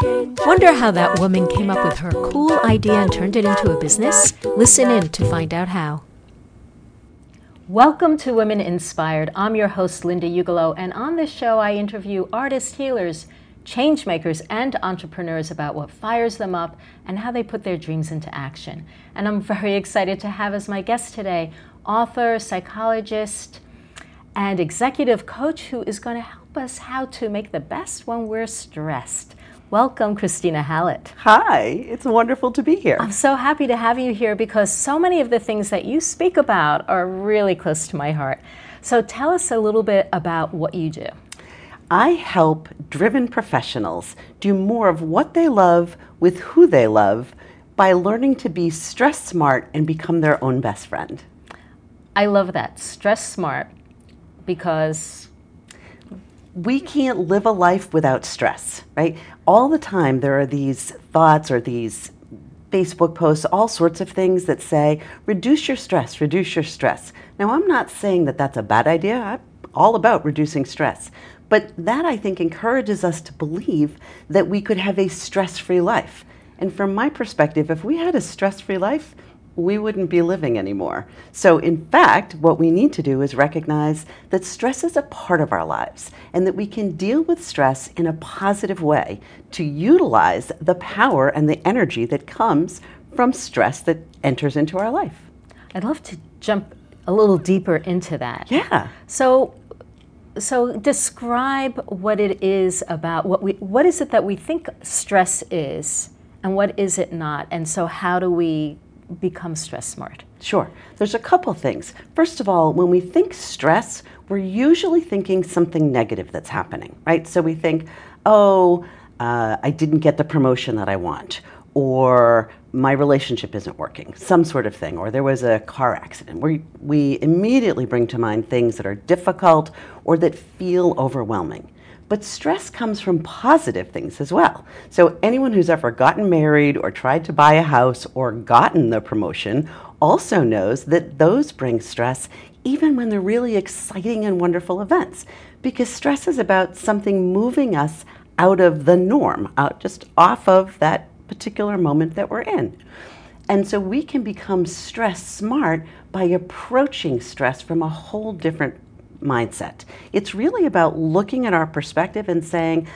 Wonder how that woman came up with her cool idea and turned it into a business? Listen in to find out how. Welcome to Women Inspired. I'm your host, Linda Ugelow, and on this show, I interview artists, healers, changemakers, and entrepreneurs about what fires them up and how they put their dreams into action. And I'm very excited to have as my guest today author, psychologist, and executive coach who is going to help us how to make the best when we're stressed. Welcome, Christina Hallett. Hi, it's wonderful to be here. I'm so happy to have you here because so many of the things that you speak about are really close to my heart. So tell us a little bit about what you do. I help driven professionals do more of what they love with who they love by learning to be stress smart and become their own best friend. I love that. Stress smart because we can't live a life without stress, right? All the time there are these thoughts or these Facebook posts, all sorts of things that say, reduce your stress, reduce your stress. Now, I'm not saying that that's a bad idea. I'm all about reducing stress. But that, I think, encourages us to believe that we could have a stress free life. And from my perspective, if we had a stress free life, we wouldn't be living anymore. So, in fact, what we need to do is recognize that stress is a part of our lives and that we can deal with stress in a positive way to utilize the power and the energy that comes from stress that enters into our life. I'd love to jump a little deeper into that. Yeah. So, so describe what it is about what we what is it that we think stress is and what is it not and so how do we become stress smart? Sure. There's a couple things. First of all, when we think stress, we're usually thinking something negative that's happening, right? So we think, oh, uh, I didn't get the promotion that I want, or my relationship isn't working, some sort of thing, or there was a car accident. We, we immediately bring to mind things that are difficult or that feel overwhelming. But stress comes from positive things as well. So, anyone who's ever gotten married or tried to buy a house or gotten the promotion also knows that those bring stress even when they're really exciting and wonderful events. Because stress is about something moving us out of the norm, out just off of that particular moment that we're in. And so we can become stress smart by approaching stress from a whole different mindset. It's really about looking at our perspective and saying,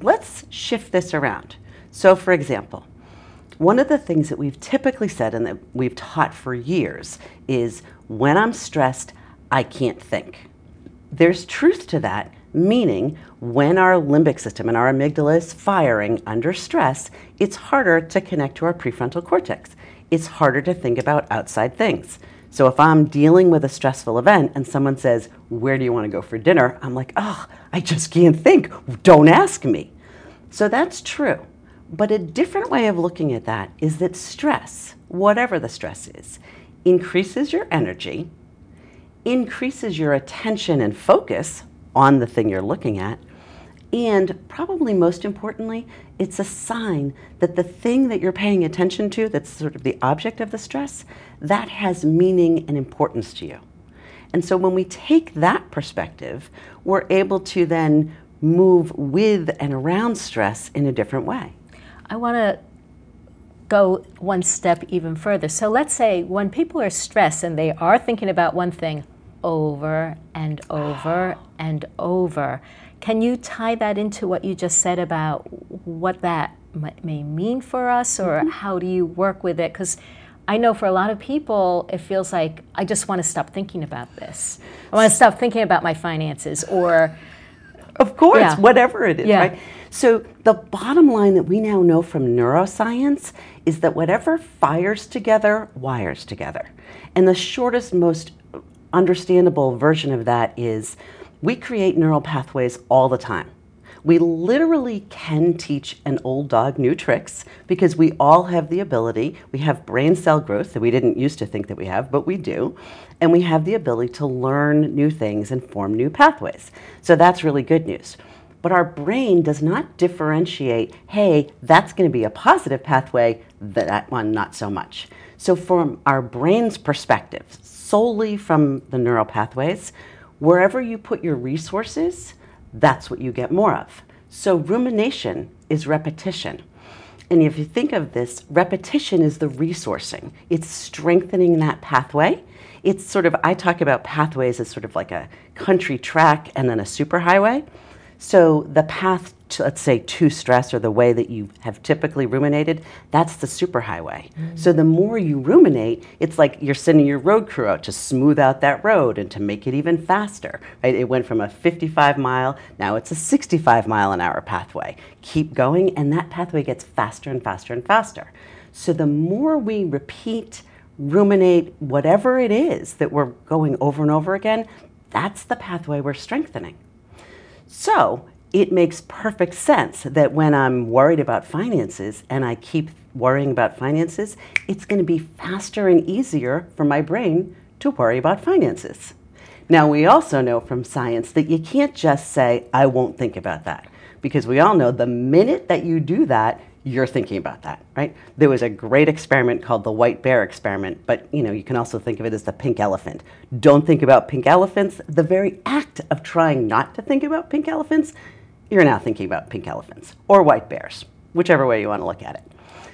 let's shift this around. So, for example, one of the things that we've typically said and that we've taught for years is when I'm stressed, I can't think. There's truth to that, meaning when our limbic system and our amygdala is firing under stress, it's harder to connect to our prefrontal cortex. It's harder to think about outside things. So if I'm dealing with a stressful event and someone says, Where do you want to go for dinner? I'm like, Oh, I just can't think. Don't ask me. So that's true. But a different way of looking at that is that stress, whatever the stress is, increases your energy, increases your attention and focus on the thing you're looking at, and probably most importantly, it's a sign that the thing that you're paying attention to, that's sort of the object of the stress, that has meaning and importance to you. And so when we take that perspective, we're able to then move with and around stress in a different way. I want to go one step even further. So let's say when people are stressed and they are thinking about one thing over and over and over, can you tie that into what you just said about what that may mean for us, or mm-hmm. how do you work with it? Because I know for a lot of people, it feels like I just want to stop thinking about this. I want to stop thinking about my finances, or of course, yeah. whatever it is, yeah. right? So the bottom line that we now know from neuroscience is that whatever fires together wires together, and the shortest, most understandable version of that is we create neural pathways all the time. We literally can teach an old dog new tricks because we all have the ability. We have brain cell growth that we didn't used to think that we have, but we do. And we have the ability to learn new things and form new pathways. So that's really good news. But our brain does not differentiate, hey, that's going to be a positive pathway, that one not so much. So, from our brain's perspective, solely from the neural pathways, Wherever you put your resources, that's what you get more of. So rumination is repetition. And if you think of this, repetition is the resourcing. It's strengthening that pathway. It's sort of, I talk about pathways as sort of like a country track and then a superhighway. So the path to, let's say, to stress or the way that you have typically ruminated, that's the superhighway. Mm-hmm. So the more you ruminate, it's like you're sending your road crew out to smooth out that road and to make it even faster. Right? It went from a 55 mile, now it's a 65 mile an hour pathway. Keep going, and that pathway gets faster and faster and faster. So the more we repeat, ruminate, whatever it is that we're going over and over again, that's the pathway we're strengthening. So it makes perfect sense that when I'm worried about finances and I keep worrying about finances, it's going to be faster and easier for my brain to worry about finances. Now, we also know from science that you can't just say, I won't think about that. Because we all know the minute that you do that, you're thinking about that, right? There was a great experiment called the white bear experiment, but you know, you can also think of it as the pink elephant. Don't think about pink elephants. The very act of trying not to think about pink elephants you're now thinking about pink elephants or white bears, whichever way you want to look at it.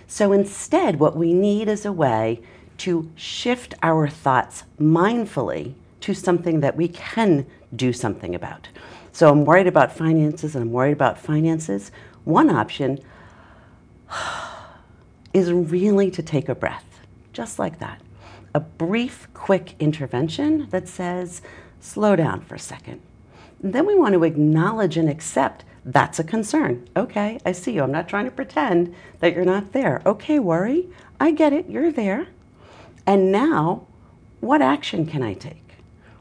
So instead, what we need is a way to shift our thoughts mindfully to something that we can do something about. So I'm worried about finances and I'm worried about finances. One option is really to take a breath, just like that. A brief, quick intervention that says, slow down for a second. And then we want to acknowledge and accept that's a concern. Okay, I see you. I'm not trying to pretend that you're not there. Okay, worry. I get it. You're there. And now, what action can I take?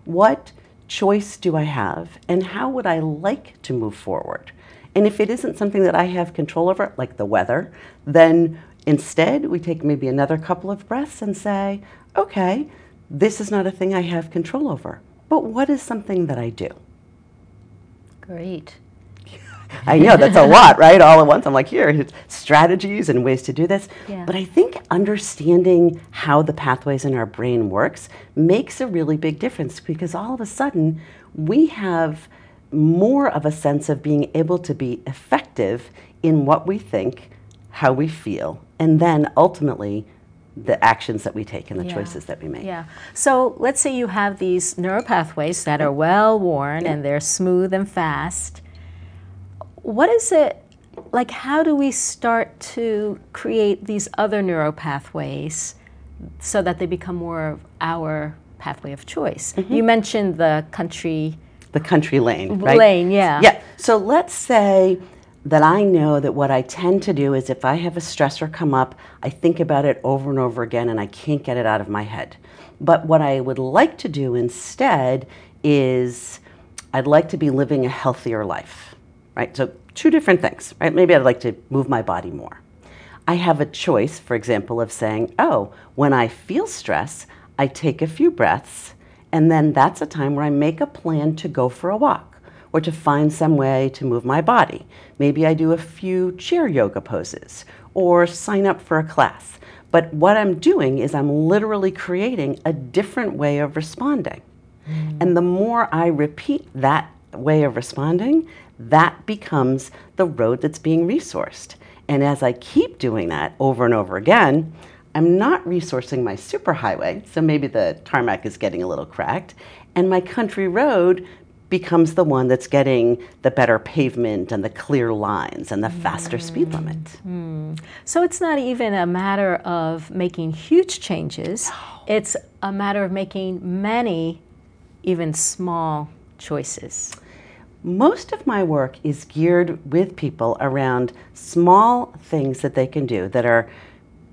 What choice do I have? And how would I like to move forward? And if it isn't something that I have control over, like the weather, then instead we take maybe another couple of breaths and say, okay, this is not a thing I have control over, but what is something that I do? Great. I know that's a lot, right? All at once. I'm like, here, strategies and ways to do this. Yeah. But I think understanding how the pathways in our brain works makes a really big difference because all of a sudden we have more of a sense of being able to be effective in what we think, how we feel, and then ultimately the actions that we take and the yeah. choices that we make. Yeah. So let's say you have these neuropathways that are well worn yeah. and they're smooth and fast what is it like? How do we start to create these other neuropathways so that they become more of our pathway of choice? Mm-hmm. You mentioned the country. The country lane, right? Lane, yeah. Yeah. So let's say that I know that what I tend to do is if I have a stressor come up, I think about it over and over again and I can't get it out of my head. But what I would like to do instead is I'd like to be living a healthier life right? So two different things, right? Maybe I'd like to move my body more. I have a choice, for example, of saying, oh, when I feel stress, I take a few breaths, and then that's a time where I make a plan to go for a walk or to find some way to move my body. Maybe I do a few chair yoga poses or sign up for a class. But what I'm doing is I'm literally creating a different way of responding. Mm. And the more I repeat that way of responding, that becomes the road that's being resourced. And as I keep doing that over and over again, I'm not resourcing my superhighway, so maybe the tarmac is getting a little cracked, and my country road becomes the one that's getting the better pavement and the clear lines and the faster mm. speed limit. Mm. So it's not even a matter of making huge changes, it's a matter of making many, even small choices. Most of my work is geared with people around small things that they can do that are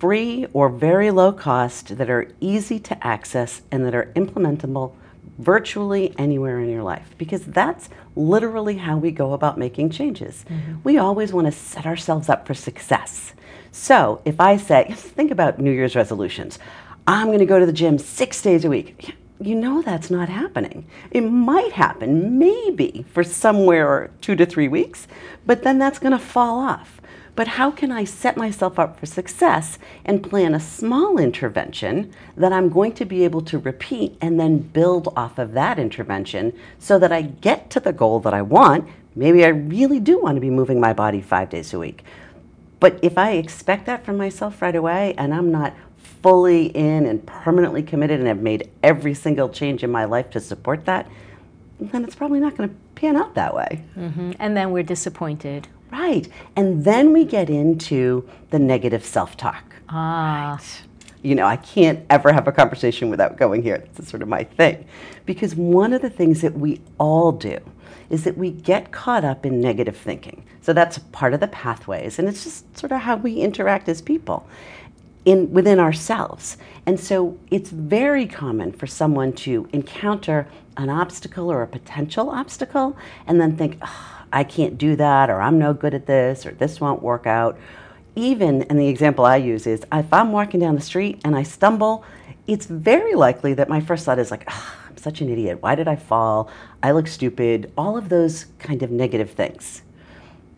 free or very low cost, that are easy to access, and that are implementable virtually anywhere in your life because that's literally how we go about making changes. Mm-hmm. We always want to set ourselves up for success. So if I say, think about New Year's resolutions, I'm going to go to the gym six days a week you know that's not happening. It might happen, maybe, for somewhere two to three weeks, but then that's going to fall off. But how can I set myself up for success and plan a small intervention that I'm going to be able to repeat and then build off of that intervention so that I get to the goal that I want? Maybe I really do want to be moving my body five days a week. But if I expect that from myself right away and I'm not fully in and permanently committed and have made every single change in my life to support that, then it's probably not going to pan out that way. Mm-hmm. And then we're disappointed. Right. And then we get into the negative self talk. Ah. Right. You know, I can't ever have a conversation without going here. It's sort of my thing. Because one of the things that we all do is that we get caught up in negative thinking. So that's part of the pathways, and it's just sort of how we interact as people in within ourselves. And so it's very common for someone to encounter an obstacle or a potential obstacle and then think, oh, I can't do that, or I'm no good at this, or this won't work out. Even, and the example I use is if I'm walking down the street and I stumble, it's very likely that my first thought is like, I'm such an idiot. Why did I fall? I look stupid. All of those kind of negative things.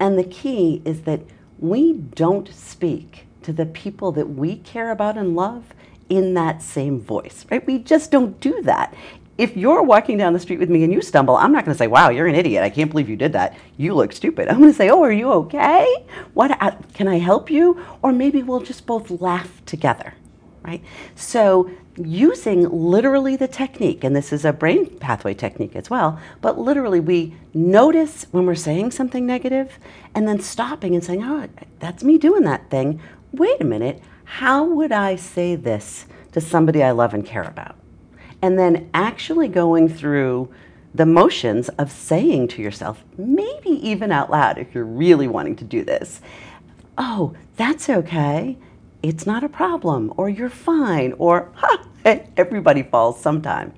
And the key is that we don't speak to the people that we care about and love in that same voice, right? We just don't do that. If you're walking down the street with me and you stumble, I'm not going to say, "Wow, you're an idiot. I can't believe you did that. You look stupid." I'm going to say, "Oh, are you okay? What uh, can I help you?" Or maybe we'll just both laugh together, right? So using literally the technique, and this is a brain pathway technique as well, but literally we notice when we're saying something negative and then stopping and saying, oh, that's me doing that thing wait a minute, how would I say this to somebody I love and care about? And then actually going through the motions of saying to yourself, maybe even out loud if you're really wanting to do this, oh, that's okay. It's not a problem, or you're fine, or ha, everybody falls sometime.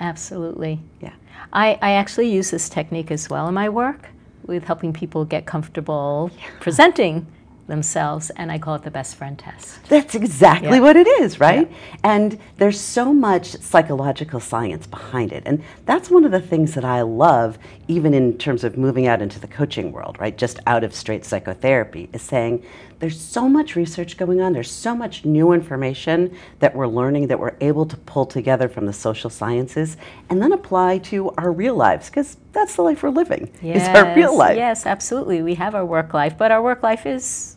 Absolutely. Yeah. I, I actually use this technique as well in my work with helping people get comfortable yeah. presenting themselves, and I call it the best friend test. That's exactly yeah. what it is, right? Yeah. And there's so much psychological science behind it. And that's one of the things that I love, even in terms of moving out into the coaching world, right? Just out of straight psychotherapy, is saying there's so much research going on, there's so much new information that we're learning that we're able to pull together from the social sciences and then apply to our real lives, because that's the life we're living, yes, is our real life. Yes, absolutely. We have our work life, but our work life is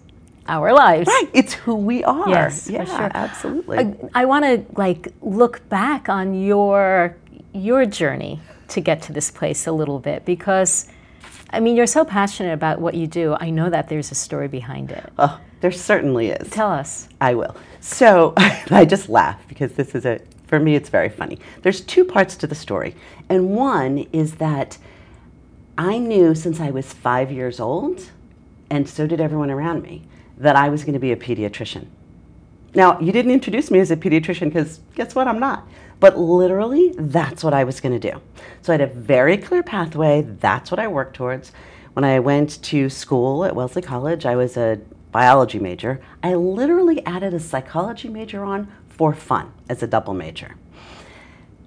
our lives. Right. It's who we are. Yes, yeah, for sure. Absolutely. I, I want to like look back on your your journey to get to this place a little bit because I mean you're so passionate about what you do. I know that there's a story behind it. Oh, there certainly is. Tell us. I will. So I just laugh because this is a for me it's very funny. There's two parts to the story. And one is that I knew since I was 5 years old and so did everyone around me that I was going to be a pediatrician. Now, you didn't introduce me as a pediatrician because guess what? I'm not. But literally, that's what I was going to do. So I had a very clear pathway. That's what I worked towards. When I went to school at Wellesley College, I was a biology major. I literally added a psychology major on for fun as a double major.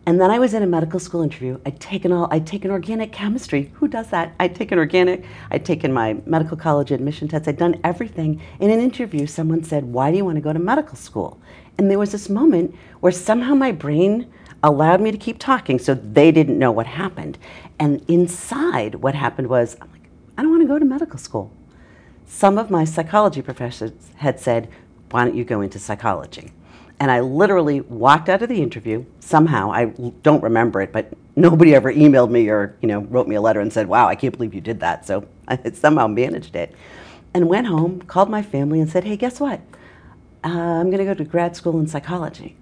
And then I was in a medical school interview. I'd taken all, I'd taken organic chemistry. Who does that? I'd taken organic. I'd taken my medical college admission test. I'd done everything. In an interview, someone said, "Why do you want to go to medical school?" And there was this moment where somehow my brain allowed me to keep talking, so they didn't know what happened. And inside, what happened was, I'm like, I don't want to go to medical school. Some of my psychology professors had said, "Why don't you go into psychology?" And I literally walked out of the interview somehow. I don't remember it, but nobody ever emailed me or you know wrote me a letter and said, "Wow, I can't believe you did that." So I somehow managed it, and went home, called my family, and said, "Hey, guess what? Uh, I'm going to go to grad school in psychology."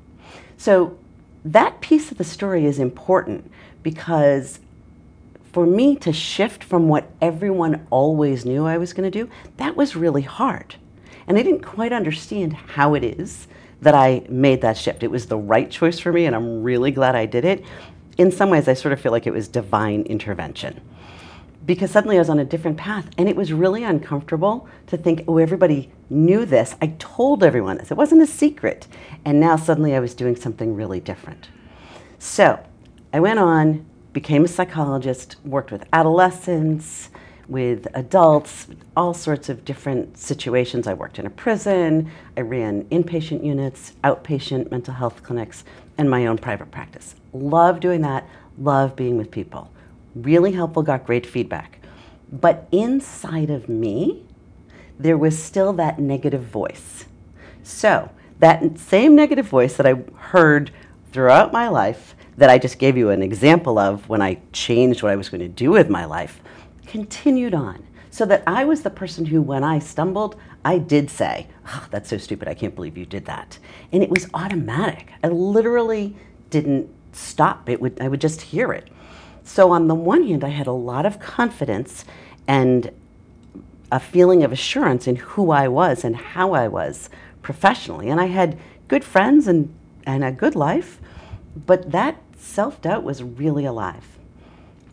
So that piece of the story is important because for me to shift from what everyone always knew I was going to do, that was really hard. And I didn't quite understand how it is that I made that shift. It was the right choice for me, and I'm really glad I did it. In some ways, I sort of feel like it was divine intervention because suddenly I was on a different path, and it was really uncomfortable to think, oh, everybody knew this. I told everyone this, it wasn't a secret. And now suddenly I was doing something really different. So I went on, became a psychologist, worked with adolescents with adults, all sorts of different situations. I worked in a prison, I ran inpatient units, outpatient mental health clinics, and my own private practice. Love doing that, love being with people. Really helpful, got great feedback. But inside of me, there was still that negative voice. So, that same negative voice that I heard throughout my life, that I just gave you an example of when I changed what I was going to do with my life, continued on. So that I was the person who, when I stumbled, I did say, oh, That's so stupid, I can't believe you did that. And it was automatic. I literally didn't stop. It would, I would just hear it. So, on the one hand, I had a lot of confidence and a feeling of assurance in who I was and how I was professionally. And I had good friends and, and a good life, but that self doubt was really alive.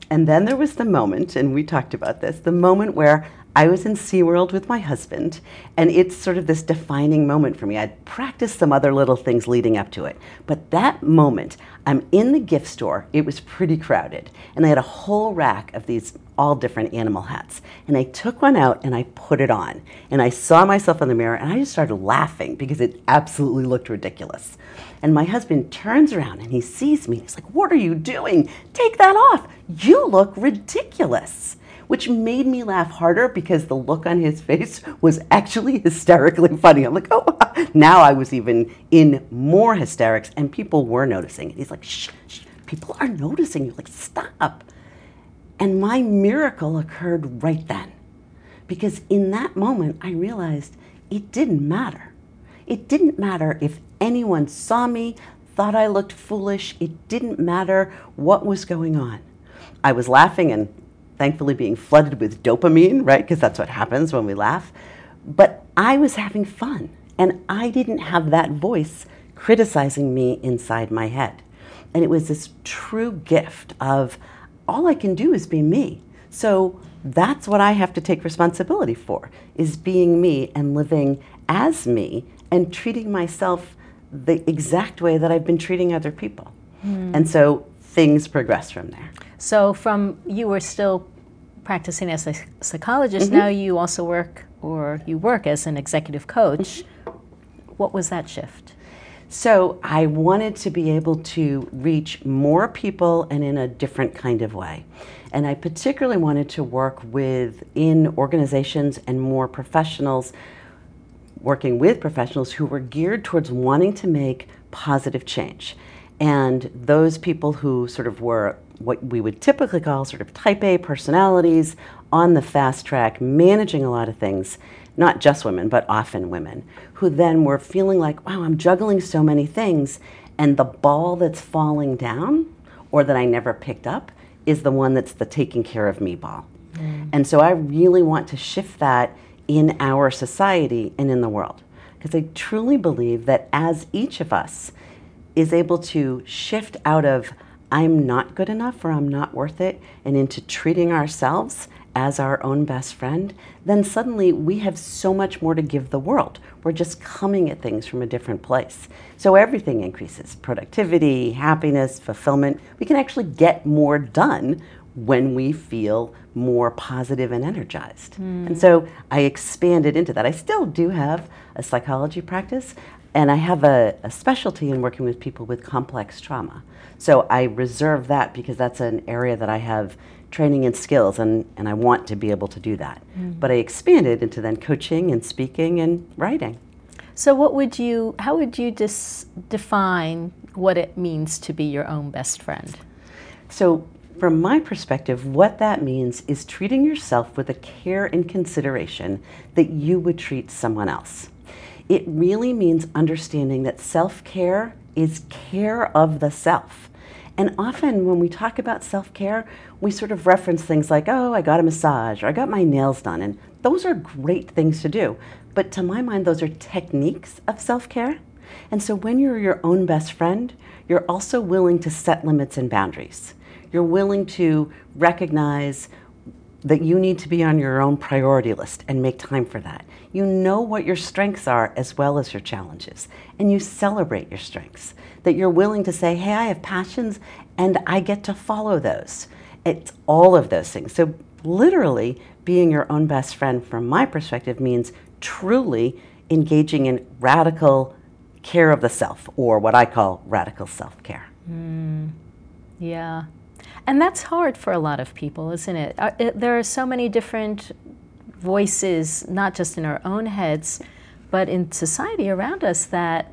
And then there was the moment, and we talked about this, the moment where I was in SeaWorld with my husband, and it's sort of this defining moment for me. I'd practiced some other little things leading up to it. But that moment, I'm in the gift store, it was pretty crowded, and they had a whole rack of these all different animal hats. And I took one out and I put it on. And I saw myself in the mirror, and I just started laughing because it absolutely looked ridiculous. And my husband turns around and he sees me. He's like, What are you doing? Take that off. You look ridiculous which made me laugh harder because the look on his face was actually hysterically funny. I'm like, oh, now I was even in more hysterics, and people were noticing. He's like, shh, shh, people are noticing you. Like, stop. And my miracle occurred right then. Because in that moment, I realized it didn't matter. It didn't matter if anyone saw me, thought I looked foolish. It didn't matter what was going on. I was laughing and thankfully being flooded with dopamine, right? Because that's what happens when we laugh. But I was having fun, and I didn't have that voice criticizing me inside my head. And it was this true gift of all I can do is be me. So that's what I have to take responsibility for is being me and living as me and treating myself the exact way that I've been treating other people. Mm. And so things progress from there. So, from you were still practicing as a psychologist, mm-hmm. now you also work or you work as an executive coach. What was that shift? So, I wanted to be able to reach more people and in a different kind of way. And I particularly wanted to work with in organizations and more professionals working with professionals who were geared towards wanting to make positive change. And those people who sort of were what we would typically call sort of type A personalities on the fast track, managing a lot of things, not just women, but often women, who then were feeling like, wow, I'm juggling so many things, and the ball that's falling down or that I never picked up is the one that's the taking care of me ball. Mm. And so I really want to shift that in our society and in the world. Because I truly believe that as each of us is able to shift out of I'm not good enough or I'm not worth it and into treating ourselves as our own best friend, then suddenly we have so much more to give the world. We're just coming at things from a different place. So everything increases productivity, happiness, fulfillment. We can actually get more done when we feel more positive and energized. Mm. And so I expanded into that. I still do have a psychology practice, and I have a, a, specialty in working with people with complex trauma. So I reserve that because that's an area that I have training and skills, and, and I want to be able to do that. Mm. But I expanded into then coaching and speaking and writing. So, what would you, how would you dis- define what it means to be your own best friend? So, from my perspective, what that means is treating yourself with a care and consideration that you would treat someone else. It really means understanding that self care is care of the self. And often when we talk about self care, we sort of reference things like, oh, I got a massage or I got my nails done. And those are great things to do. But to my mind, those are techniques of self care. And so when you're your own best friend, you're also willing to set limits and boundaries. You're willing to recognize that you need to be on your own priority list and make time for that. You know what your strengths are as well as your challenges, and you celebrate your strengths. That you're willing to say, hey, I have passions and I get to follow those. It's all of those things. So, literally, being your own best friend, from my perspective, means truly engaging in radical care of the self, or what I call radical self care. Mm, yeah. And that's hard for a lot of people, isn't it? Uh, it there are so many different voices, not just in our own heads, but in society around us that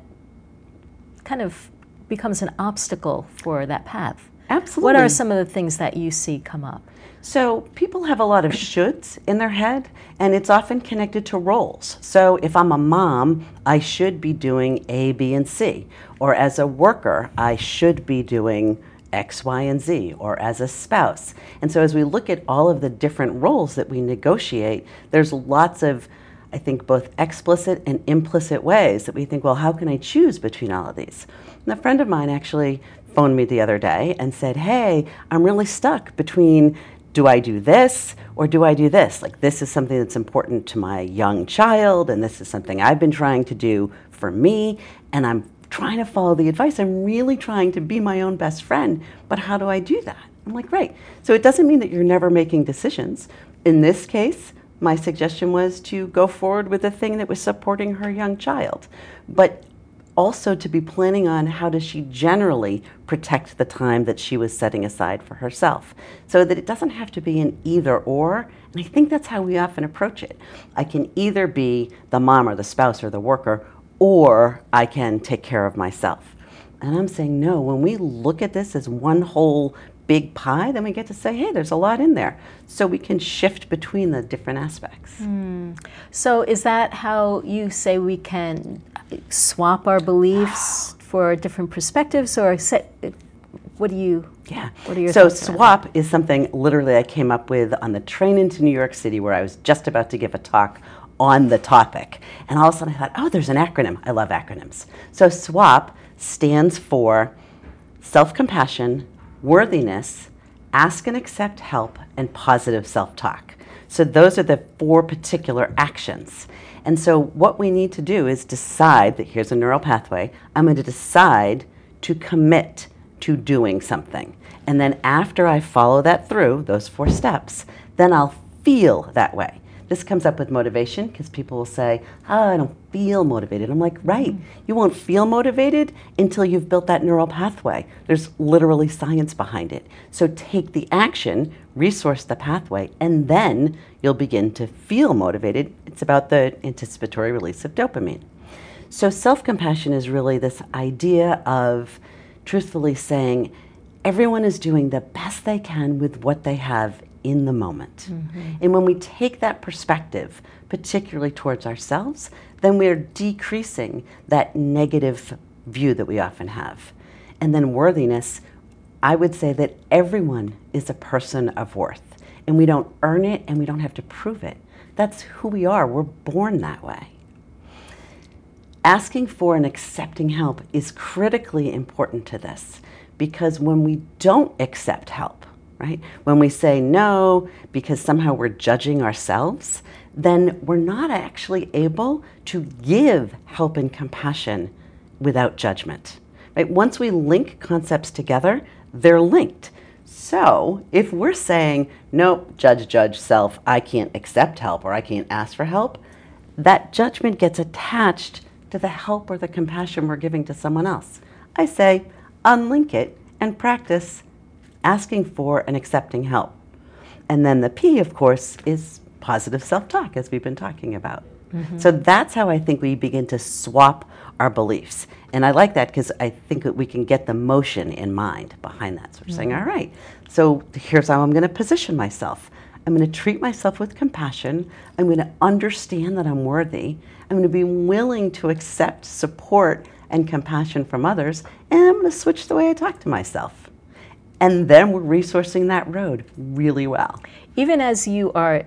kind of becomes an obstacle for that path. Absolutely. What are some of the things that you see come up? So people have a lot of shoulds in their head, and it's often connected to roles. So if I'm a mom, I should be doing A, B, and C. Or as a worker, I should be doing X, Y, and Z, or as a spouse. And so as we look at all of the different roles that we negotiate, there's lots of I think both explicit and implicit ways that we think, well, how can I choose between all of these? And a friend of mine actually phoned me the other day and said, hey, I'm really stuck between do I do this or do I do this? Like, this is something that's important to my young child, and this is something I've been trying to do for me, and I'm trying to follow the advice. I'm really trying to be my own best friend, but how do I do that? I'm like, right. So it doesn't mean that you're never making decisions. In this case, my suggestion was to go forward with the thing that was supporting her young child. But also to be planning on how does she generally protect the time that she was setting aside for herself so that it doesn't have to be an either or and i think that's how we often approach it i can either be the mom or the spouse or the worker or i can take care of myself and i'm saying no when we look at this as one whole big pie then we get to say hey there's a lot in there so we can shift between the different aspects mm. so is that how you say we can swap our beliefs for different perspectives, or set, what do you? Yeah. What are your so swap is something literally I came up with on the train into New York City, where I was just about to give a talk on the topic, and all of a sudden I thought, oh, there's an acronym. I love acronyms. So SWAP stands for self-compassion, worthiness, ask and accept help, and positive self-talk. So those are the four particular actions. And so what we need to do is decide that here's a neural pathway. I'm going to decide to commit to doing something. And then after I follow that through, those four steps, then I'll feel that way. This comes up with motivation because people will say, oh, I don't feel motivated. I'm like, right, mm. you won't feel motivated until you've built that neural pathway. There's literally science behind it. So take the action, resource the pathway, and then you'll begin to feel motivated. It's about the anticipatory release of dopamine. So self compassion is really this idea of truthfully saying, everyone is doing the best they can with what they have in the moment. Mm-hmm. And when we take that perspective, particularly towards ourselves, then we're decreasing that negative view that we often have. And then worthiness, I would say that everyone is a person of worth. And we don't earn it and we don't have to prove it. That's who we are. We're born that way. Asking for and accepting help is critically important to this because when we don't accept help, right? When we say no because somehow we're judging ourselves, then we're not actually able to give help and compassion without judgment. Right? Once we link concepts together, they're linked. So, if we're saying, nope, judge, judge, self, I can't accept help or I can't ask for help, that judgment gets attached to the help or the compassion we're giving to someone else. I say, unlink it and practice asking for and accepting help. And then the P, of course, is positive self talk, as we've been talking about. Mm-hmm. So that's how I think we begin to swap our beliefs. And I like that because I think that we can get the motion in mind behind that. So we're mm-hmm. saying, all right, so here's how I'm going to position myself. I'm going to treat myself with compassion. I'm going to understand that I'm worthy. I'm going to be willing to accept support and compassion from others. And I'm going to switch the way I talk to myself and then we're resourcing that road really well. Even as you are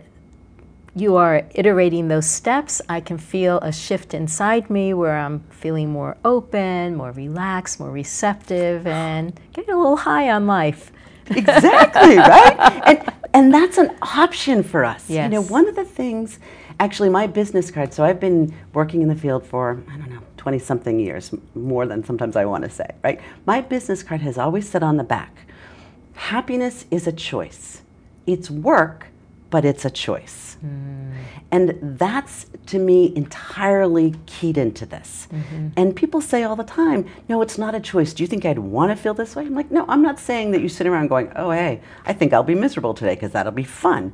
you are iterating those steps, I can feel a shift inside me where I'm feeling more open, more relaxed, more receptive, and getting a little high on life. exactly, right? And, and that's an option for us. Yes. You know, one of the things, actually, my business card, so I've been working in the field for, I don't know, 20 something years, more than sometimes I want to say, right? My business card has always said on the back, Happiness is a choice. It's work, but it's a choice. Mm. And that's, to me, entirely keyed into this. Mm-hmm. And people say all the time, no, it's not a choice. Do you think I'd want to feel this way? I'm like, no, I'm not saying that you sit around going, oh, hey, I think I'll be miserable today because that'll be fun.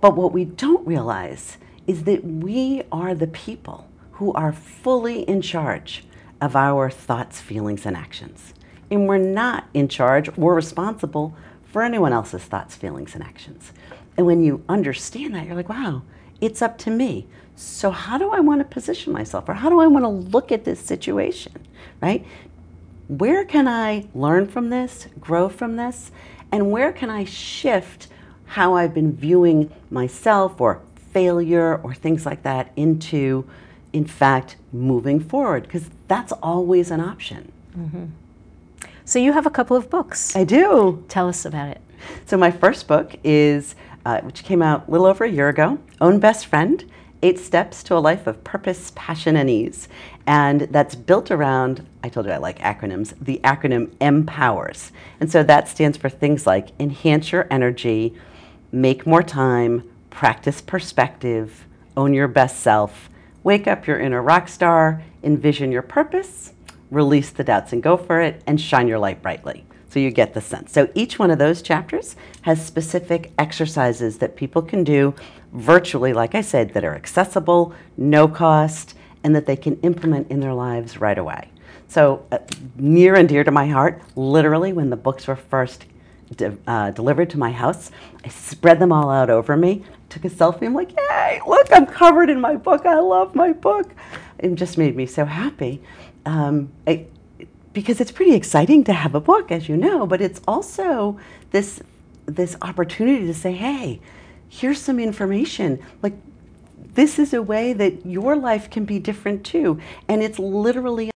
But what we don't realize is that we are the people who are fully in charge of our thoughts, feelings, and actions. And we're not in charge or responsible for anyone else's thoughts, feelings, and actions. And when you understand that, you're like, wow, it's up to me. So, how do I want to position myself? Or how do I want to look at this situation? Right? Where can I learn from this, grow from this? And where can I shift how I've been viewing myself or failure or things like that into, in fact, moving forward? Because that's always an option. Mm-hmm. So you have a couple of books. I do. Tell us about it. So my first book is, uh, which came out a little over a year ago, Own Best Friend, Eight Steps to a Life of Purpose, Passion, and Ease. And that's built around, I told you I like acronyms, the acronym EMPOWERS. And so that stands for things like enhance your energy, make more time, practice perspective, own your best self, wake up your inner rock star, envision your purpose, release the doubts and go for it, and shine your light brightly. So you get the sense. So each one of those chapters has specific exercises that people can do virtually, like I said, that are accessible, no cost, and that they can implement in their lives right away. So, uh, near and dear to my heart, literally, when the books were first de- uh, delivered to my house, I spread them all out over me, took a selfie. I'm like, yay, look, I'm covered in my book. I love my book. It just made me so happy. Um, I, because it's pretty exciting to have a book, as you know, but it's also this this opportunity to say, hey, here's some information. Like this is a way that your life can be different too. And it's literally.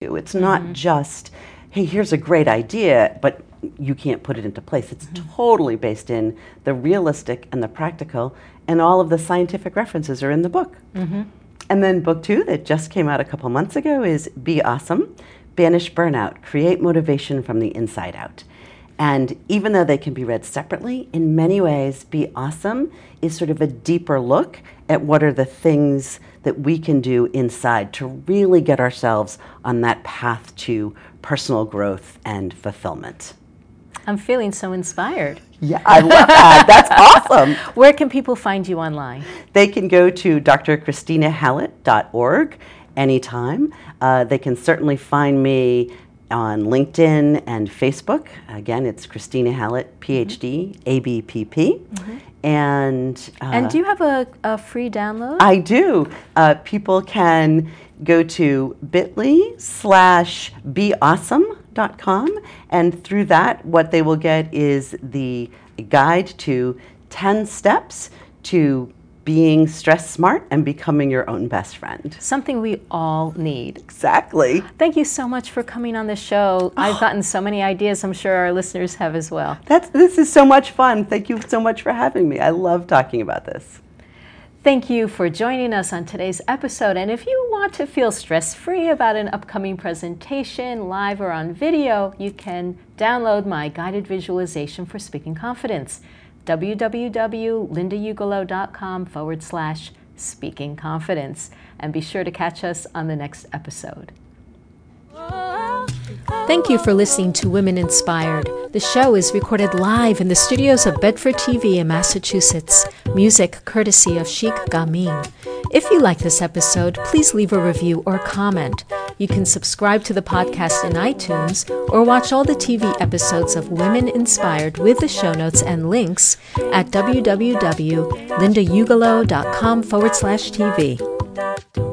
It's not mm-hmm. just, hey, here's a great idea, but you can't put it into place. It's mm-hmm. totally based in the realistic and the practical, and all of the scientific references are in the book. Mm-hmm. And then book two that just came out a couple months ago is Be Awesome Banish Burnout, Create Motivation from the Inside Out. And even though they can be read separately, in many ways, Be Awesome is sort of a deeper look at what are the things that we can do inside to really get ourselves on that path to personal growth and fulfillment. I'm feeling so inspired. Yeah, I love that. That's awesome. Where can people find you online? They can go to drchristinahallett.org anytime. Uh, they can certainly find me on LinkedIn and Facebook. Again, it's Christina Hallett, PhD, ABPP. And, uh, And do you have a, a free download? I do. Uh, people can go to bit.ly slash and through that, what they will get is the guide to 10 steps to being stress smart and becoming your own best friend. Something we all need. Exactly. Thank you so much for coming on the show. I've gotten so many ideas. I'm sure our listeners have as well. That's, this is so much fun. Thank you so much for having me. I love talking about this. Thank you for joining us on today's episode. And if you want to feel stress free about an upcoming presentation, live or on video, you can download my guided visualization for speaking confidence www.lindaugelow.com forward slash speaking confidence. And be sure to catch us on the next episode. Thank you for listening to Women Inspired. The show is recorded live in the studios of Bedford TV in Massachusetts. Music courtesy of Chic Gamin. If you like this episode, please leave a review or comment. You can subscribe to the podcast in iTunes or watch all the TV episodes of Women Inspired with the show notes and links at www.lindaugelow.com forward slash TV.